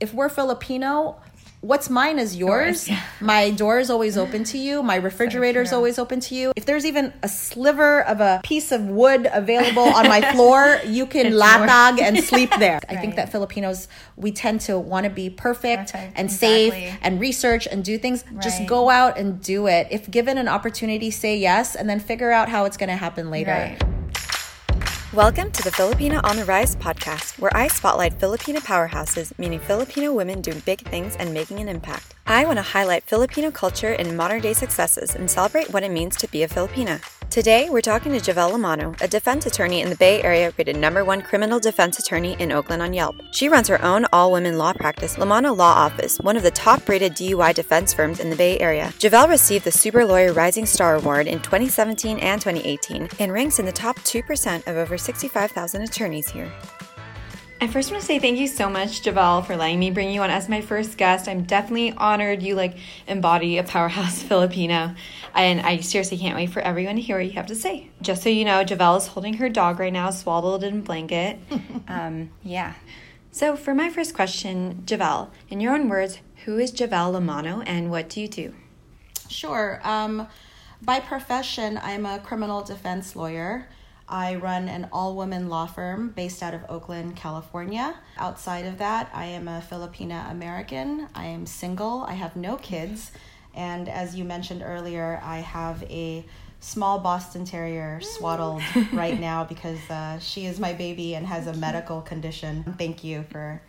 if we're Filipino, what's mine is yours. Yeah. My door is always open to you. My refrigerator is always open to you. If there's even a sliver of a piece of wood available on my floor, you can It's latag and sleep there. I think that Filipinos, we tend to want to be perfect, Perfect, and exactly. and research and do things. Just go out and do it. If given an opportunity, say yes and then figure out how it's going to happen later. Right. Welcome to the Filipina on the Rise podcast, where I spotlight Filipino powerhouses, meaning Filipino women doing big things and making an impact. I want to highlight Filipino culture and modern day successes and celebrate what it means to be a Filipina. Today, we're talking to Javel Lamano, a defense attorney in the Bay Area, rated number one criminal defense attorney in Oakland on Yelp. She runs her own all women law practice, Lamano Law Office, one of the top rated DUI defense firms in the Bay Area. Javel received the Super Lawyer Rising Star Award in 2017 and 2018 and ranks in the top 2% of over 65,000 attorneys here. I first want to say thank you so much, Javel, for letting me bring you on as my first guest. I'm definitely honored you like embody a powerhouse Filipino, and I seriously can't wait for everyone to hear what you have to say. Just so you know, Javel is holding her dog right now, swaddled in a blanket. um, yeah. So for my first question, Javel, in your own words, who is Javel Lamano, and what do you do? Sure. Um, by profession, I'm a criminal defense lawyer. I run an all woman law firm based out of Oakland, California. Outside of that, I am a Filipina American. I am single. I have no kids. And as you mentioned earlier, I have a small Boston Terrier swaddled right now because uh, she is my baby and has a medical condition. Thank you for,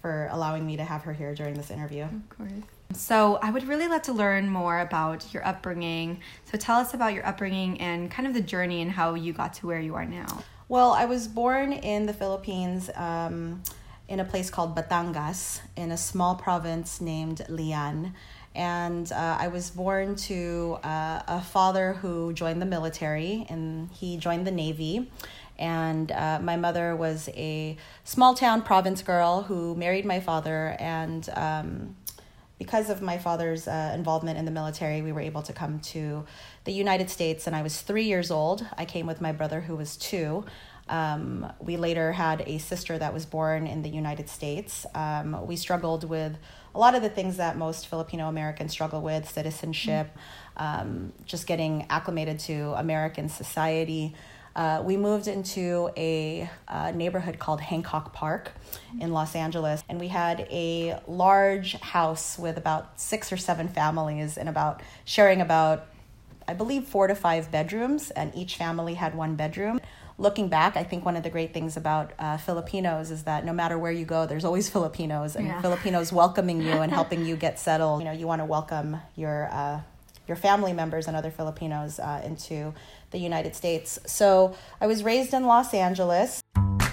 for allowing me to have her here during this interview. Of course. So, I would really like to learn more about your upbringing. So, tell us about your upbringing and kind of the journey and how you got to where you are now. Well, I was born in the Philippines um, in a place called Batangas in a small province named Lian. And uh, I was born to uh, a father who joined the military and he joined the Navy. And uh, my mother was a small town province girl who married my father. And um, because of my father's uh, involvement in the military, we were able to come to the United States. And I was three years old. I came with my brother, who was two. Um, we later had a sister that was born in the United States. Um, we struggled with a lot of the things that most Filipino Americans struggle with citizenship, um, just getting acclimated to American society. Uh, we moved into a uh, neighborhood called Hancock Park in Los Angeles, and we had a large house with about six or seven families and about sharing about, I believe, four to five bedrooms, and each family had one bedroom. Looking back, I think one of the great things about uh, Filipinos is that no matter where you go, there's always Filipinos, and Yeah. Filipinos welcoming you and helping you get settled. You know, you want to welcome your uh, your family members and other Filipinos uh, into the United States. So I was raised in Los Angeles.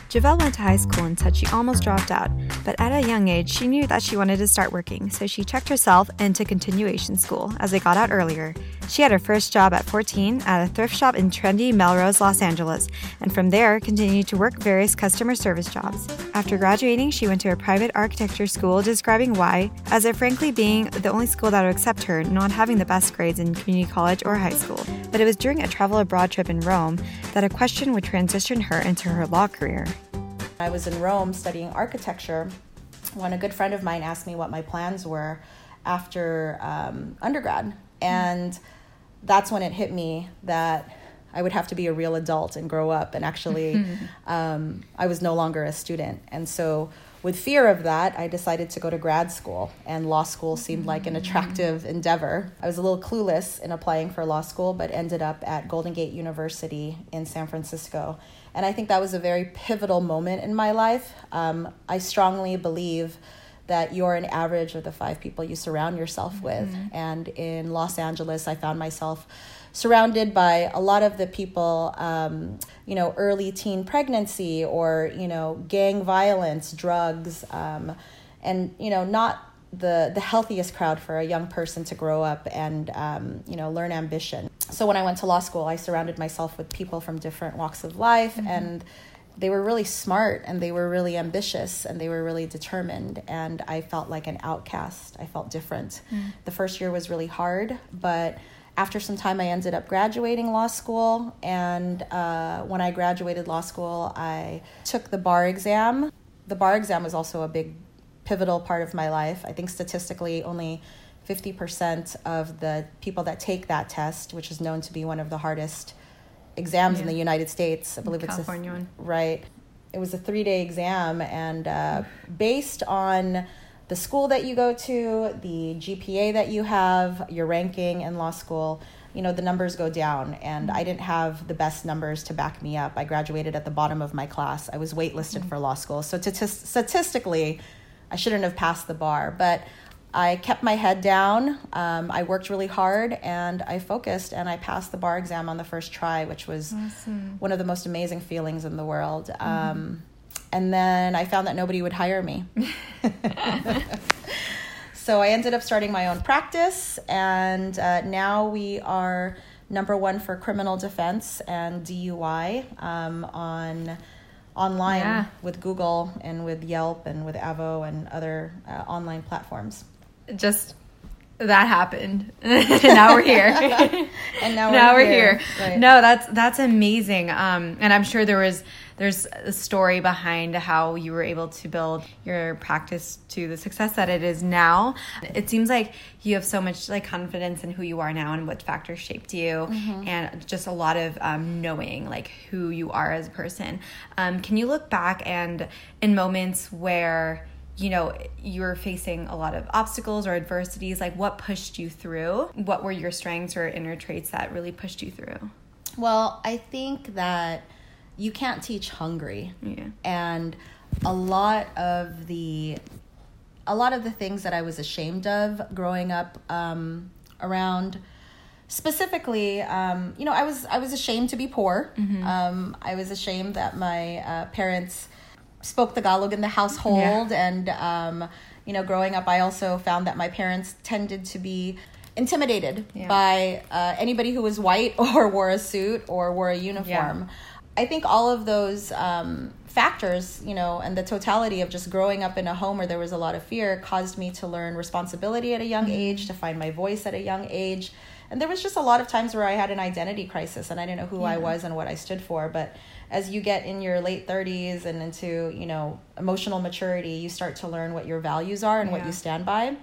Javel went to high school and said she almost dropped out, but at a young age, she knew that she wanted to start working, so she checked herself into continuation school as they got out earlier. She had her first job at 14 at a thrift shop in trendy Melrose, Los Angeles, and from there continued to work various customer service jobs. After graduating, she went to a private architecture school, describing why, as it frankly being the only school that would accept her, not having the best grades in community college or high school. But it was during a travel abroad trip in Rome that a question would transition her into her law career. I was in Rome studying architecture when a good friend of mine asked me what my plans were after um, undergrad. And that's when it hit me that I would have to be a real adult and grow up. And actually, um, I was no longer a student. And so, with fear of that, I decided to go to grad school, and law school seemed like an attractive endeavor. I was a little clueless in applying for law school, but ended up at Golden Gate University in San Francisco. And I think that was a very pivotal moment in my life. Um, I strongly believe that you're an average of the five people you surround yourself with. And in Los Angeles, I found myself surrounded by a lot of the people, um, you know, early teen pregnancy or, you know, gang violence, drugs, um, and, you know, not the, the healthiest crowd for a young person to grow up and, um, you know, learn ambition. So when I went to law school, I surrounded myself with people from different walks of life and they were really smart and they were really ambitious and they were really determined. And i felt like an outcast. I felt different. The first year was really hard but after some time i ended up graduating law school. And uh, when i graduated law school i took the bar exam. The bar exam was also a big pivotal part of my life. I think statistically, only 50% of the people that take that test, which is known to be one of the hardest exams in the United States, I believe California it's one. a, right. It was a three day exam, and uh, mm-hmm. based on the school that you go to, the GPA that you have, your ranking in law school, you know, the numbers go down. And I mm-hmm. didn't have the best numbers to back me up. I graduated at the bottom of my class. I was waitlisted mm-hmm. for law school. So stati- statistically, I shouldn't have passed the bar. But I kept my head down. Um, I worked really hard and I focused and I passed the bar exam on the first try, which was one of the most amazing feelings in the world. Um, and then I found that nobody would hire me. so I ended up starting my own practice, and uh, now we are number one for criminal defense and DUI um, on online Yeah. with Google and with Yelp and with Avvo and other uh, online platforms. Just that happened. And now we're here. And now, now we're here. Right. No, that's that's amazing. Um, and I'm sure there was there's a story behind how you were able to build your practice to the success that it is now. It seems like you have so much like confidence in who you are now and what factors shaped you, Mm-hmm. and just a lot of um, knowing like who you are as a person. Um, can you look back and in moments where you know you're facing a lot of obstacles or adversities like what pushed you through what were your strengths or inner traits that really pushed you through Well, I think that you can't teach hungry. Yeah. And a lot of the a lot of the things that I was ashamed of growing up um, around specifically um, you know I was I was ashamed to be poor. Um, I was ashamed that my uh, parents spoke Tagalog in the household and um, you know growing up I also found that my parents tended to be intimidated Yeah. by uh, anybody who was white or wore a suit or wore a uniform. I think all of those um, factors, you know, and the totality of just growing up in a home where there was a lot of fear caused me to learn responsibility at a young age, to find my voice at a young age. And there was just a lot of times where I had an identity crisis and I didn't know who I was and what I stood for. But as you get in your late 30s and into, you know, emotional maturity, you start to learn what your values are and what you stand by.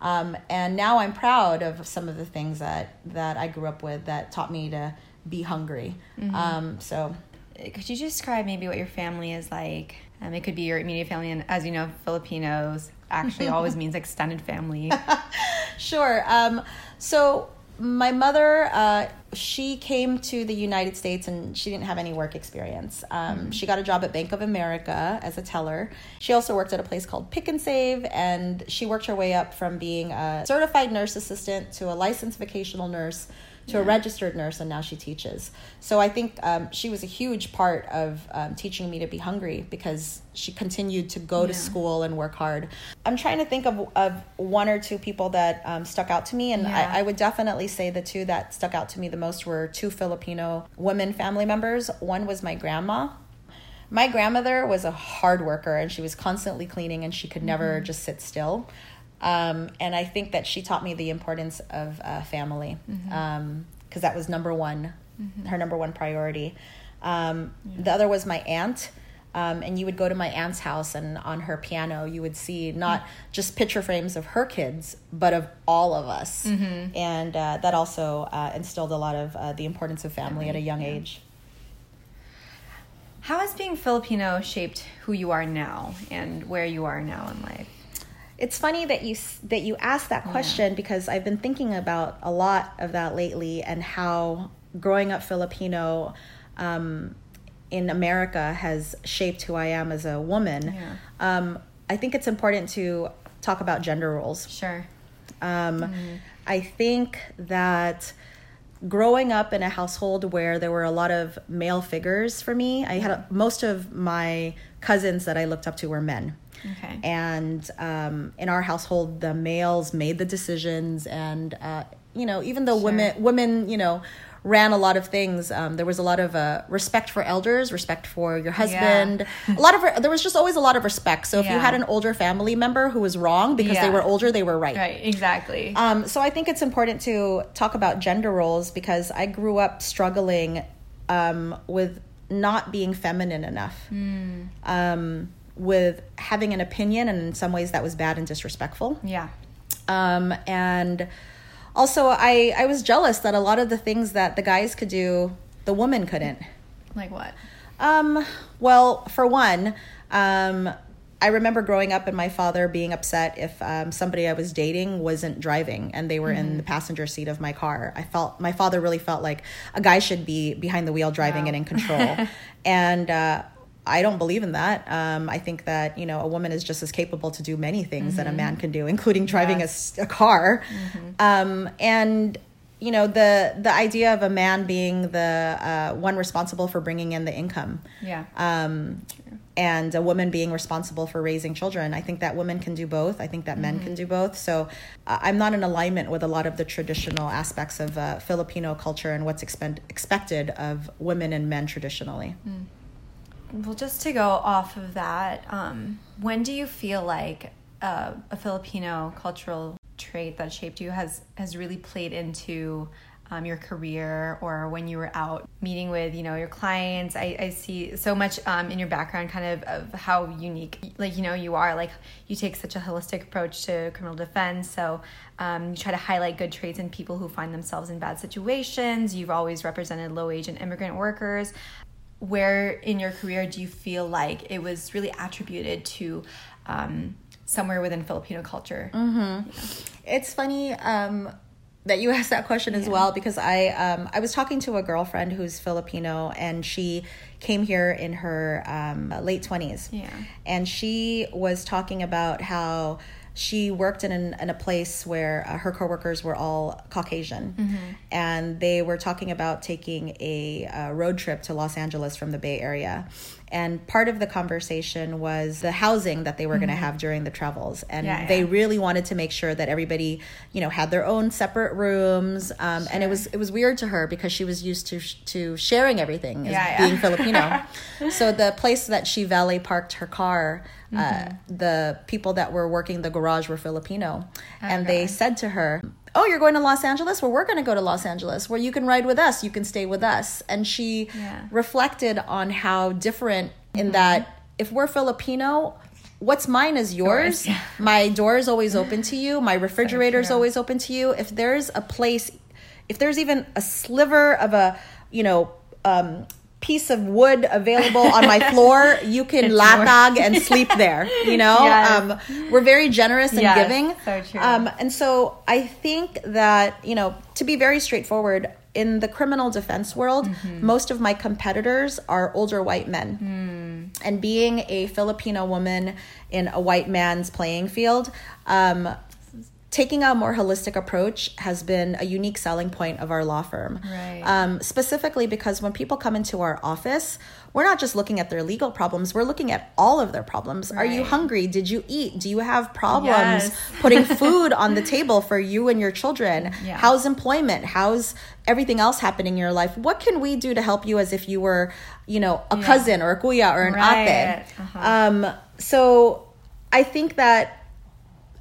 Um, and now I'm proud of some of the things that, that I grew up with that taught me to be hungry. Um, so could you describe maybe what your family is like um, it could be your immediate family and as you know filipinos actually always means extended family Sure. Um, so my mother, uh, she came to the United States and she didn't have any work experience. Um, She got a job at Bank of America as a teller. She also worked at a place called Pick and Save, and she worked her way up from being a certified nurse assistant to a licensed vocational nurse to a registered nurse, and now she teaches. So I think um, she was a huge part of um, teaching me to be hungry because she continued to go to school and work hard. I'm trying to think of, of one or two people that um, stuck out to me, and Yeah. I, I would definitely say the two that stuck out to me the most were two Filipino women family members. One was my grandma. My grandmother was a hard worker and she was constantly cleaning and she could never just sit still. Um, and I think that she taught me the importance of uh, family because that was number one, her number one priority. Um, The other was my aunt. Um, and you would go to my aunt's house, and on her piano, you would see not just picture frames of her kids, but of all of us. And uh, that also uh, instilled a lot of uh, the importance of family at a young age. how has being filipino shaped who you are now and where you are now in life It's funny that you that you asked that question because I've been thinking about a lot of that lately and how growing up Filipino um, in America has shaped who I am as a woman. Yeah. Um, I think it's important to talk about gender roles. sure Um, I think that growing up in a household where there were a lot of male figures for me, I had a, most of my cousins that I looked up to were men. Okay. And um, in our household, the males made the decisions, and uh, you know, even though women women you know ran a lot of things, um, there was a lot of uh, respect for elders, respect for your husband. a lot of there was just always a lot of respect. So if you had an older family member who was wrong because they were older, they were right. right exactly Um, so I think it's important to talk about gender roles because I grew up struggling um, with not being feminine enough. Um, with having an opinion, and in some ways that was bad and disrespectful. Yeah. Um, and also, I I was jealous that a lot of the things that the guys could do, the woman couldn't. Like what? Um, well, for one, um, I remember growing up and my father being upset if um, somebody I was dating wasn't driving and they were Mm-hmm. in the passenger seat of my car. I felt my father really felt like a guy should be behind the wheel driving Wow. and in control. and uh, I don't believe in that. Um, I think that you know a woman is just as capable to do many things that a man can do, including driving a Mm-hmm. Yes. s- a, car. Mm-hmm. Um, and you know the the idea of a man being the uh, one responsible for bringing in the income Yeah. um, and a woman being responsible for raising children. I think that women can do both. I think that men Mm-hmm. can do both. So uh, I'm not in alignment with a lot of the traditional aspects of uh, Filipino culture and what's expected of women and men traditionally. Well, just to go off of that, um, when do you feel like uh, a Filipino cultural trait that shaped you has has really played into um, your career, or when you were out meeting with you know your clients? I, I see so much um, in your background, kind of of how unique, like you know, you are. Like you take such a holistic approach to criminal defense, so um, you try to highlight good traits in people who find themselves in bad situations. You've always represented low wage and immigrant workers where in your career do you feel like it was really attributed to um, somewhere within Filipino culture? It's funny um, that you asked that question as well because I um, I was talking to a girlfriend who's Filipino and she came here in her um, late twenties. Yeah. and she was talking about how she worked in, an, in a place where uh, her coworkers were all Caucasian, and they were talking about taking a uh, road trip to Los Angeles from the Bay Area. And part of the conversation was the housing that they were going to have during the travels, and Yeah, they yeah. really wanted to make sure that everybody, you know, had their own separate rooms. Um, And it was it was weird to her because she was used to to sharing everything as Yeah, being Filipino. so the place that she valet parked her car, uh, Mm-hmm. the people that were working the garage were Filipino, and they said to her. Oh, you're going to Los Angeles? Well, we're going to go to Los Angeles where you can ride with us. You can stay with us. And she Yeah. reflected on how different in Mm-hmm. that if we're Filipino, what's mine is yours. Yours, yeah. My door is always open to you. My refrigerator is always open to you. If there's a place, if there's even a sliver of a, you know, um, piece of wood available on my floor, you can latag and sleep there. You know, Yes. um, we're very generous and Yes, giving. so true. Um, and so I think that, you know, to be very straightforward, in the criminal defense world, Mm-hmm. most of my competitors are older white men. Hmm. And being a Filipino woman in a white man's playing field, um, taking a more holistic approach has been a unique selling point of our law firm. Right. Um, specifically because when people come into our office, we're not just looking at their legal problems, we're looking at all of their problems. Are you hungry? Did you eat? Do you have problems Yes. putting food on the table for you and your children? Yeah. How's employment? How's everything else happening in your life? What can we do to help you as if you were, you know, a cousin or a kuya or an Right. ate? Uh-huh. Um, so I think that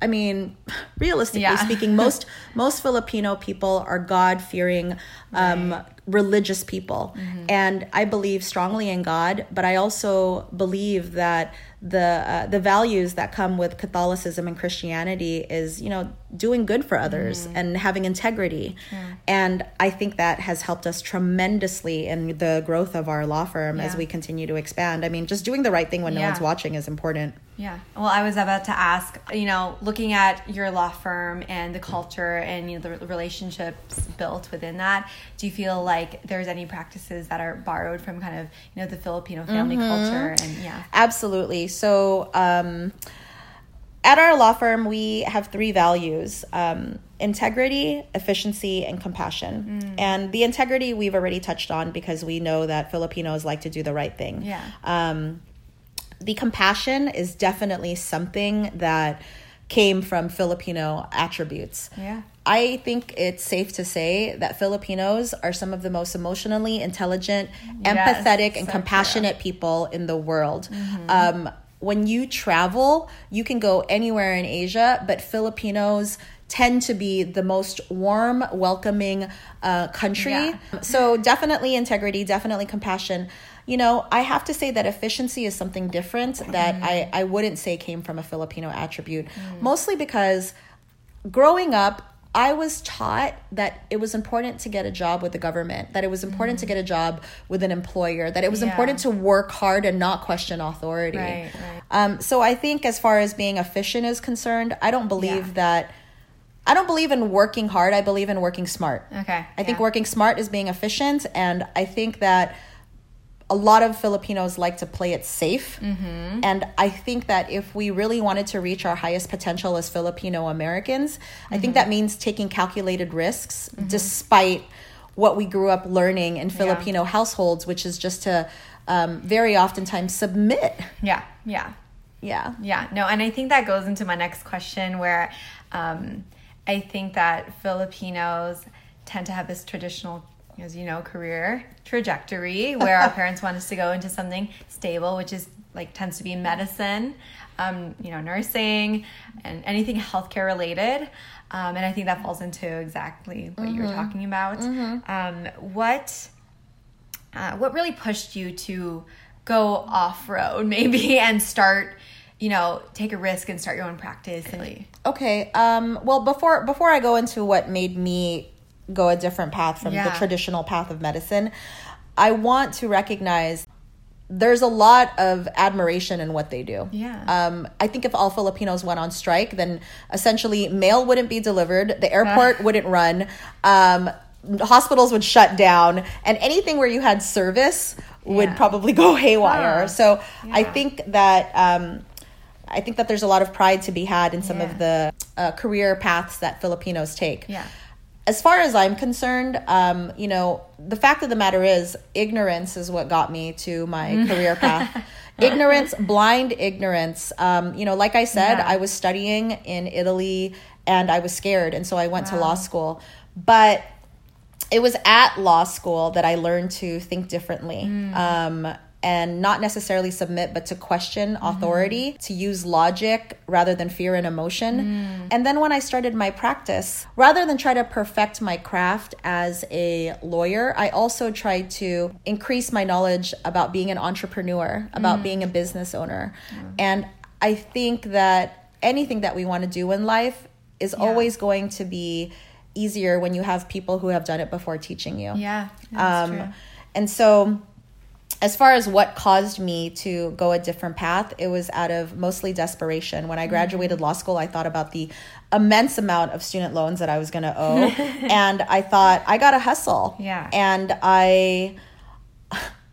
I mean, realistically Yeah. speaking, most most Filipino people are God fearing, um, religious people, Mm-hmm. and I believe strongly in God. But I also believe that the uh, the values that come with Catholicism and Christianity is you know doing good for others Mm-hmm. and having integrity, and I think that has helped us tremendously in the growth of our law firm as we continue to expand. I mean, just doing the right thing when no one's watching is important. Yeah. Well, I was about to ask, you know, looking at your law firm and the culture and you know the relationships built within that, do you feel like there's any practices that are borrowed from kind of, you know, the Filipino family culture and yeah. Absolutely. So, um, at our law firm, we have three values um, integrity, efficiency, and compassion. And the integrity we've already touched on because we know that Filipinos like to do the right thing. Yeah. Um, the compassion is definitely something that came from Filipino attributes. Yeah. I think it's safe to say that Filipinos are some of the most emotionally intelligent, Yes, empathetic, and so compassionate people in the world. Um, when you travel, you can go anywhere in Asia, but Filipinos tend to be the most warm, welcoming uh, country. Yeah. So definitely integrity, definitely compassion. you know, I have to say that efficiency is something different that Mm. I, I wouldn't say came from a Filipino attribute, mostly because growing up, I was taught that it was important to get a job with the government, that it was important to get a job with an employer, that it was Mm. Yeah. important to work hard and not question authority. Right, right. Um, so I think as far as being efficient is concerned, I don't believe Yeah. that. I don't believe in working hard. I believe in working smart. Okay, I think working smart is being efficient, and I think that a lot of Filipinos like to play it safe. Mm-hmm. And I think that if we really wanted to reach our highest potential as Filipino Americans, I think Mm-hmm. that means taking calculated risks despite what we grew up learning in Filipino households, which is just to um, very oftentimes submit. Yeah, yeah. Yeah. Yeah, no, and I think that goes into my next question where um, I think that Filipinos tend to have this traditional, as you know, career trajectory where our parents want us to go into something stable, which is like tends to be medicine, um, you know, nursing, and anything healthcare related. Um, and I think that falls into exactly what you were talking about. Um, what uh, what really pushed you to go off road maybe and start you know take a risk and start your own practice and Okay. Um, well, before before I go into what made me go a different path from the traditional path of medicine, I want to recognize there's a lot of admiration in what they do. Yeah. Um, I think if all Filipinos went on strike, then essentially mail wouldn't be delivered, the airport wouldn't run, um, hospitals would shut down, and anything where you had service would Yeah. probably go haywire. So I think that. Um, I think that there's a lot of pride to be had in some Yeah. of the uh, career paths that Filipinos take. Yeah. As far as I'm concerned, um, you know, the fact of the matter is, ignorance is what got me to my career path. ignorance, blind ignorance. Um, you know, like I said, Yeah. I was studying in Italy and I was scared. And so I went to law school. But it was at law school that I learned to think differently. Um, and not necessarily submit, but to question mm-hmm. authority, to use logic rather than fear and emotion. Mm. And then when I started my practice, rather than try to perfect my craft as a lawyer, I also tried to increase my knowledge about being an entrepreneur, about mm. being a business owner. Mm. And I think that anything that we want to do in life is always going to be easier when you have people who have done it before teaching you. yeah that's Um, true. and so, as far as what caused me to go a different path, it was out of mostly desperation. When I graduated law school, I thought about the immense amount of student loans that I was going to owe. and I thought, I got to hustle. Yeah. And I.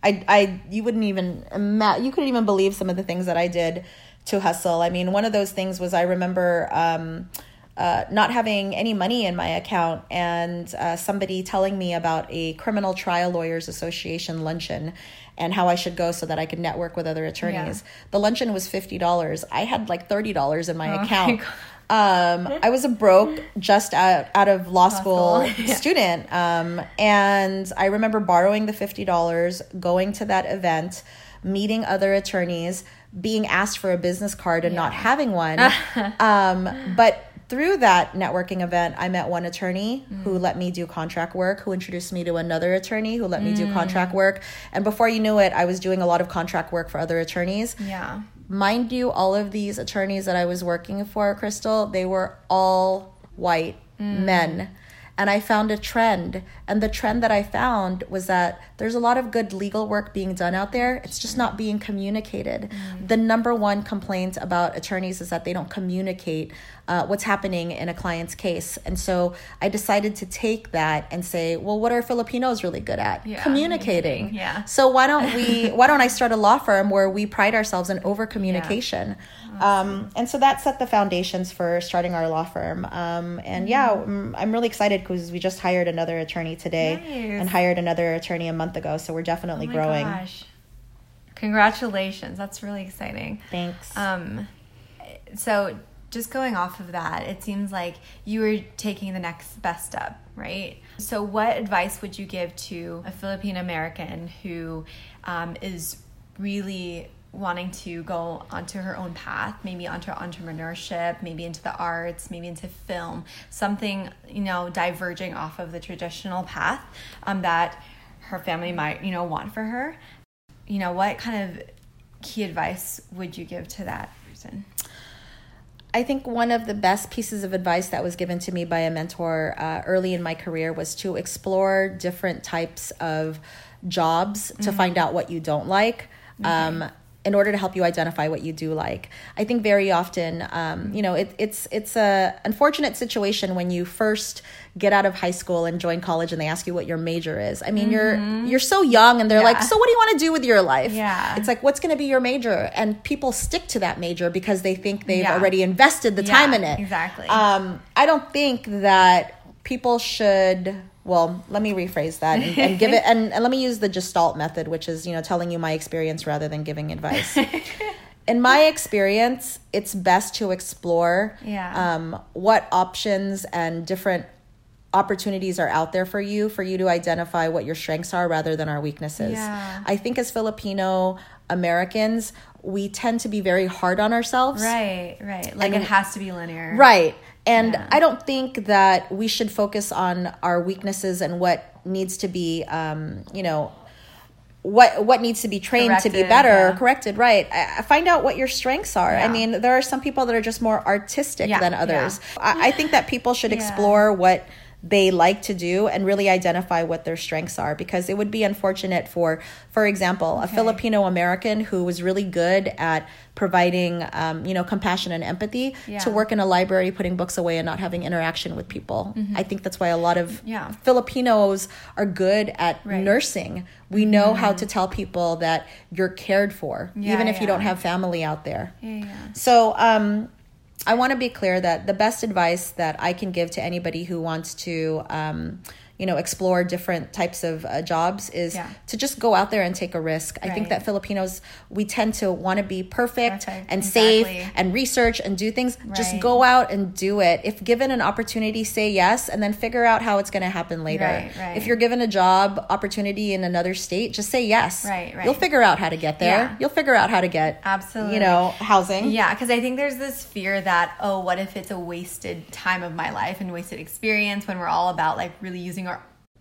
I, I, you wouldn't even, ima- you couldn't even believe some of the things that I did to hustle. I mean, one of those things was I remember um, uh, not having any money in my account and uh, somebody telling me about a criminal trial lawyers association luncheon and how I should go so that I could network with other attorneys. The luncheon was fifty dollars. I had like thirty dollars in my Oh my account. God. um, I was a broke, just out, out of law school school, yeah. student. Um, and I remember borrowing the $50, going to that event, meeting other attorneys, being asked for a business card and not having one. um, but through that networking event, I met one attorney who let me do contract work, who introduced me to another attorney who let me do contract work. And before you knew it, I was doing a lot of contract work for other attorneys yeah mind you, all of these attorneys that I was working for, Crystal, they were all white mm. men. And I found a trend. And the trend that I found was that there's a lot of good legal work being done out there. It's just not being communicated. Mm. The number one complaint about attorneys is that they don't communicate uh, what's happening in a client's case. And so I decided to take that and say, well, what are Filipinos really good at? Yeah, Communicating. yeah. So why don't we? Why don't I start a law firm where we pride ourselves in over communication? Um, and so that set the foundations for starting our law firm. Um, and yeah, I'm, I'm really excited because we just hired another attorney today Nice. and hired another attorney a month ago. So we're definitely oh my growing. gosh congratulations that's really exciting Thanks. um so just going off of that it seems like you were taking the next best step right so what advice would you give to a filipino american who um, is really wanting to go onto her own path maybe onto entrepreneurship maybe into the arts maybe into film something you know diverging off of the traditional path um, that her family might you know want for her you know, what kind of key advice would you give to that person? I think one of the best pieces of advice that was given to me by a mentor uh, early in my career was to explore different types of jobs to find out what you don't like. Um, in order to help you identify what you do like, I think very often, um, you know, it, it's it's a unfortunate situation when you first get out of high school and join college, and they ask you what your major is. I mean, you're you're so young, and they're like, "So, what do you want to do with your life?" Yeah. it's like, "What's going to be your major?" And people stick to that major because they think they've Yeah. already invested the time in it. exactly. Um, I don't think that people should. Well, let me rephrase that and, and give it. And, and let me use the Gestalt method, which is you know telling you my experience rather than giving advice. In my experience, it's best to explore Yeah. um, what options and different opportunities are out there for you for you to identify what your strengths are rather than our weaknesses. Yeah. I think as Filipino Americans, we tend to be very hard on ourselves. Right, right. Like mean- it has to be linear. Right. And Yeah. I don't think that we should focus on our weaknesses and what needs to be, um, you know, what what needs to be trained to be better yeah. corrected right I, find out what your strengths are i mean there are some people that are just more artistic Yeah, than yeah. others I, I think that people should Yeah. explore what they like to do and really identify what their strengths are because it would be unfortunate for for example a filipino american who was really good at providing um, you know compassion and empathy Yeah. to work in a library putting books away and not having interaction with people i think that's why a lot of Mm-hmm. Yeah. filipinos are good at Right. Mm-hmm. nursing we know how to tell people that you're cared for Yeah, even if you don't have family out there so um, I want to be clear that the best advice that I can give to anybody who wants to, um, you know, explore different types of uh, jobs is Yeah. to just go out there and take a risk. I think that Filipinos we tend to want to be perfect, Perfect, and exactly. safe and research and do things. Just go out and do it. If given an opportunity, say yes, and then figure out how it's going to happen later. Right, right. If you're given a job opportunity in another state, just say yes. Right, right. You'll figure out how to get there. Yeah. You'll figure out how to get Absolutely. you know housing. Yeah, because I think there's this fear that, oh, what if it's a wasted time of my life and wasted experience when we're all about like really using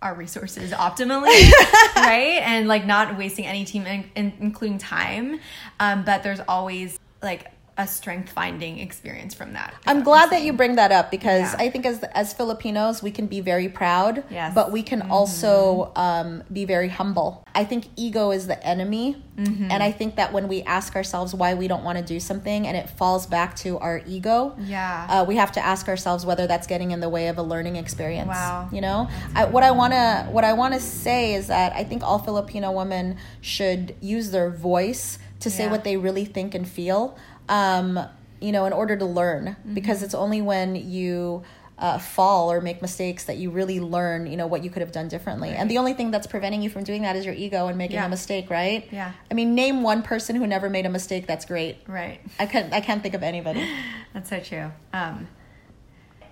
our our resources optimally, right? And like not wasting any team, in, in, including time. Um, but there's always like a strength finding experience from that. I'm glad that you bring that up because Yeah. I think as as Filipinos we can be very proud, Yes. Mm-hmm. but we can also um, be very humble. I think ego is the enemy, Mm-hmm. and I think that when we ask ourselves why we don't want to do something, and it falls back to our ego, Yeah. uh, we have to ask ourselves whether that's getting in the way of a learning experience. Wow. you know, I, what I wanna what I wanna say is that I think all Filipino women should use their voice to say Yeah. what they really think and feel. Um, you know, in order to learn, Mm-hmm. because it's only when you uh, fall or make mistakes that you really learn, you know, what you could have done differently. And the only thing that's preventing you from doing that is your ego and making Yeah. a mistake, right? Yeah. I mean, name one person who never made a mistake. That's great. right. I can't. I can't think of anybody. That's so true. Um,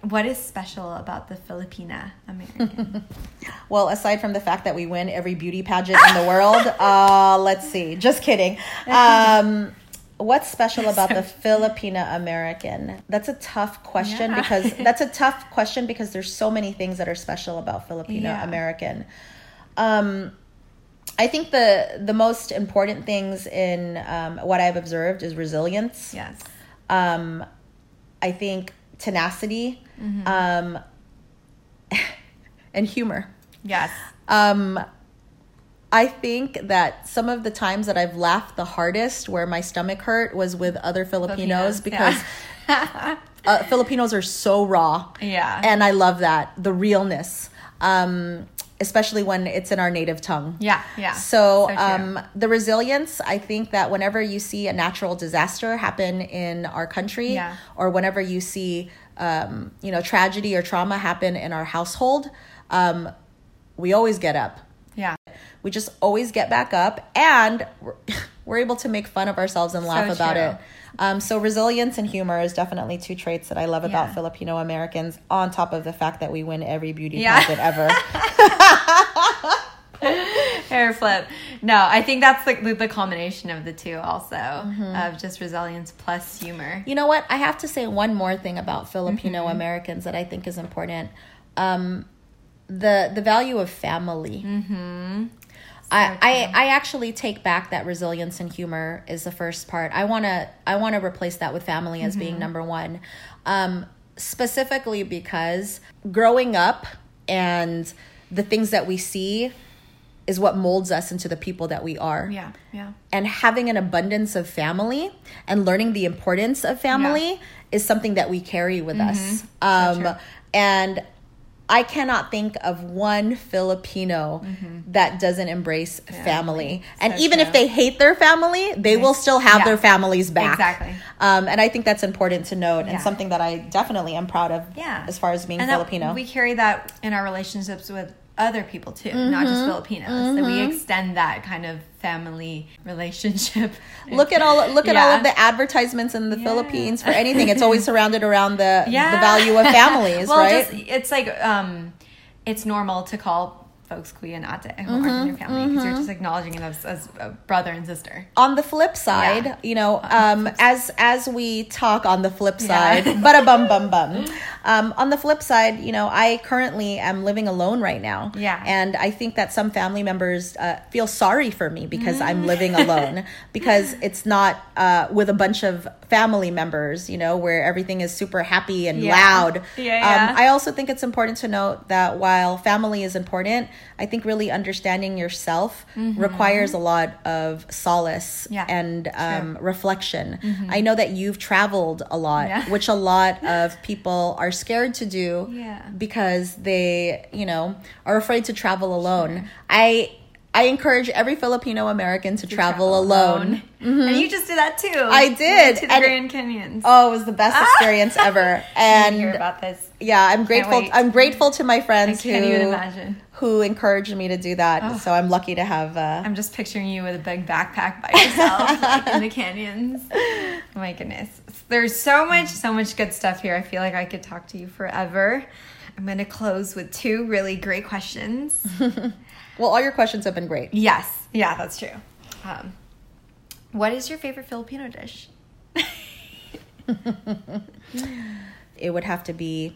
what is special about the Filipina American? Well, aside from the fact that we win every beauty pageant in the world, uh, let's see. Just kidding. Um, what's special about the Filipina American? That's a tough question Yeah. because that's a tough question because there's so many things that are special about Filipino Yeah. American. Um, I think the the most important things in um, what I've observed is resilience. yes. Um, I think tenacity, um, and humor. Yes. Um, I think that some of the times that I've laughed the hardest, where my stomach hurt, was with other Filipinos Filipinos, because uh, Filipinos are so raw. Yeah. And I love that, the realness, um, especially when it's in our native tongue. Yeah, yeah. So, So um, the resilience, I think that whenever you see a natural disaster happen in our country, Yeah. or whenever you see, um, you know, tragedy or trauma happen in our household, um, we always get up. yeah. We just always get back up, and we're, we're able to make fun of ourselves and laugh So about true. it. Um, so resilience and humor is definitely two traits that I love about Yeah. Filipino Americans. On top of the fact that we win every beauty Yeah. pageant ever. Hair flip. No, I think that's like the, the combination of the two, also Mm-hmm. of just resilience plus humor. You know what? I have to say one more thing about Filipino Mm-hmm. Americans that I think is important. Um, the the value of family. Mm-hmm. I, I, I actually take back that resilience and humor is the first part. I wanna I wanna replace that with family as being number one, um, specifically because growing up and the things that we see is what molds us into the people that we are. Yeah, yeah. And having an abundance of family and learning the importance of family is something that we carry with us. Um, and I cannot think of one Filipino that doesn't embrace family. And So even if they hate their family, they will still have Yeah. their families back. Exactly. Um, and I think that's important to note Yeah. and something that I definitely am proud of Yeah. as far as being and Filipino. we carry that in our relationships with other people too, not just Mm-hmm. Filipinos. We extend that kind of family relationship. look at all look at all of the advertisements in the Yeah. Philippines for anything. It's always surrounded around the yeah. the value of families, well, right? Just, it's like um, it's normal to call folks kuya and ate who aren't in your Mm-hmm, family because you're just acknowledging them as, as a brother and sister. on the flip side, Yeah. you know, um, as as we talk on the flip Yeah. side, bada bum bum bum. Um, on the flip side, you know, I currently am living alone right now. Yeah. and I think that some family members uh, feel sorry for me because I'm Mm. living alone because it's not uh, with a bunch of family members, you know, where everything is super happy and Yeah. loud. Yeah, Um. I also think it's important to note that while family is important, I think really understanding yourself requires a lot of solace Mm-hmm. Yeah, and um, reflection. I know that you've traveled a lot, Mm-hmm. Yeah. which a lot of people are scared to do Yeah. because they, you know, are afraid to travel alone. I I encourage every Filipino American to, travel, alone. And you just did that too. I did. to the And- Grand Canyons. Oh, it was the best experience ever. I hear And about this. yeah, I'm grateful. I'm grateful to my I friends can't who even imagine. who encouraged me to do that. So I'm lucky to have. Uh, I'm just picturing you with a big backpack by yourself, like in the canyons. Oh my goodness. There's so much, so much good stuff here. I feel like I could talk to you forever. I'm going to close with two really great questions. well, all your questions have been great. yes. Yeah, that's true. Um, what is your favorite Filipino dish? It would have to be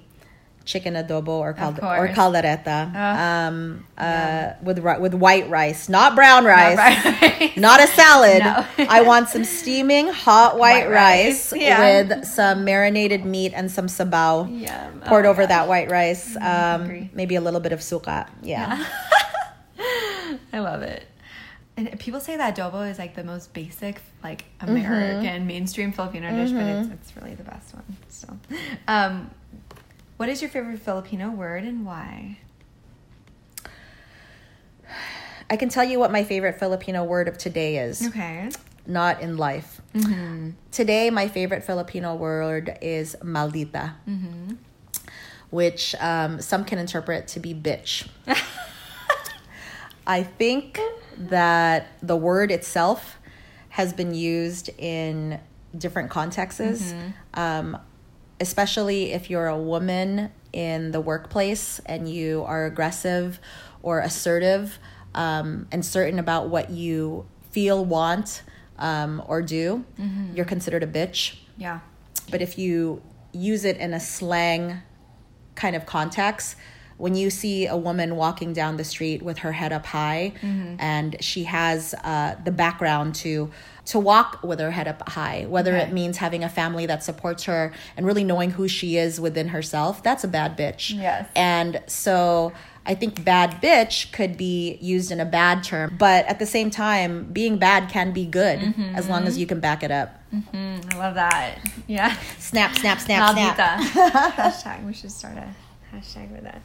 chicken adobo or cal- or caldereta, Uh, um, uh, with ri- with white rice, not brown rice. Right. Not a salad. No. I want some steaming hot white, White rice, rice. Yeah. with some marinated meat and some sabaw Yum. poured Oh, over gosh. that white rice. Um, maybe a little bit of suka. Yeah. I love it. And people say that adobo is like the most basic, like American mainstream Filipino dish, but it's, it's really the best one. So, um, what is your favorite Filipino word and why? I can tell you what my favorite Filipino word of today is. Okay. Not in life. Today, my favorite Filipino word is maldita, which um, some can interpret to be bitch. I think that the word itself has been used in different contexts, um, especially if you're a woman in the workplace and you are aggressive or assertive um, and certain about what you feel, want, um, or do, you're considered a bitch. Yeah. But if you use it in a slang kind of context, when you see a woman walking down the street with her head up high and she has uh, the background to to walk with her head up high, whether Okay. it means having a family that supports her and really knowing who she is within herself, that's a bad bitch. Yes. And so I think bad bitch could be used in a bad term, but at the same time, being bad can be good as long as you can back it up. Mm, I love that. Yeah. Snap, snap, snap, snap. Hashtag. We should start a hashtag with that.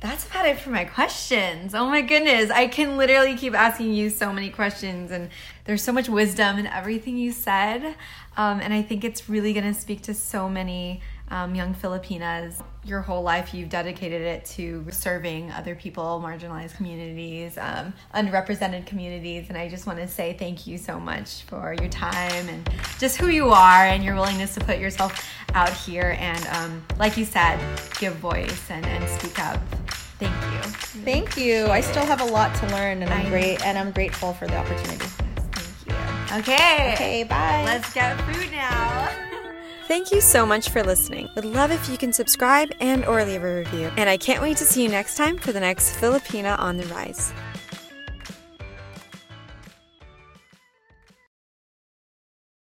That's about it for my questions. Oh my goodness. I can literally keep asking you so many questions, and there's so much wisdom in everything you said. Um, and I think it's really going to speak to so many um, young Filipinas. Your whole life, you've dedicated it to serving other people, marginalized communities, um, underrepresented communities. And I just want to say thank you so much for your time and just who you are and your willingness to put yourself out here and, um, like you said, give voice and, and speak up. Thank you. Thank you. I still have a lot to learn, and I'm great, and I'm grateful for the opportunity. Thank you. Okay. Okay, bye. Let's get food now. Thank you so much for listening. Would love if you can subscribe and or leave a review. And I can't wait to see you next time for the next Filipina on the Rise.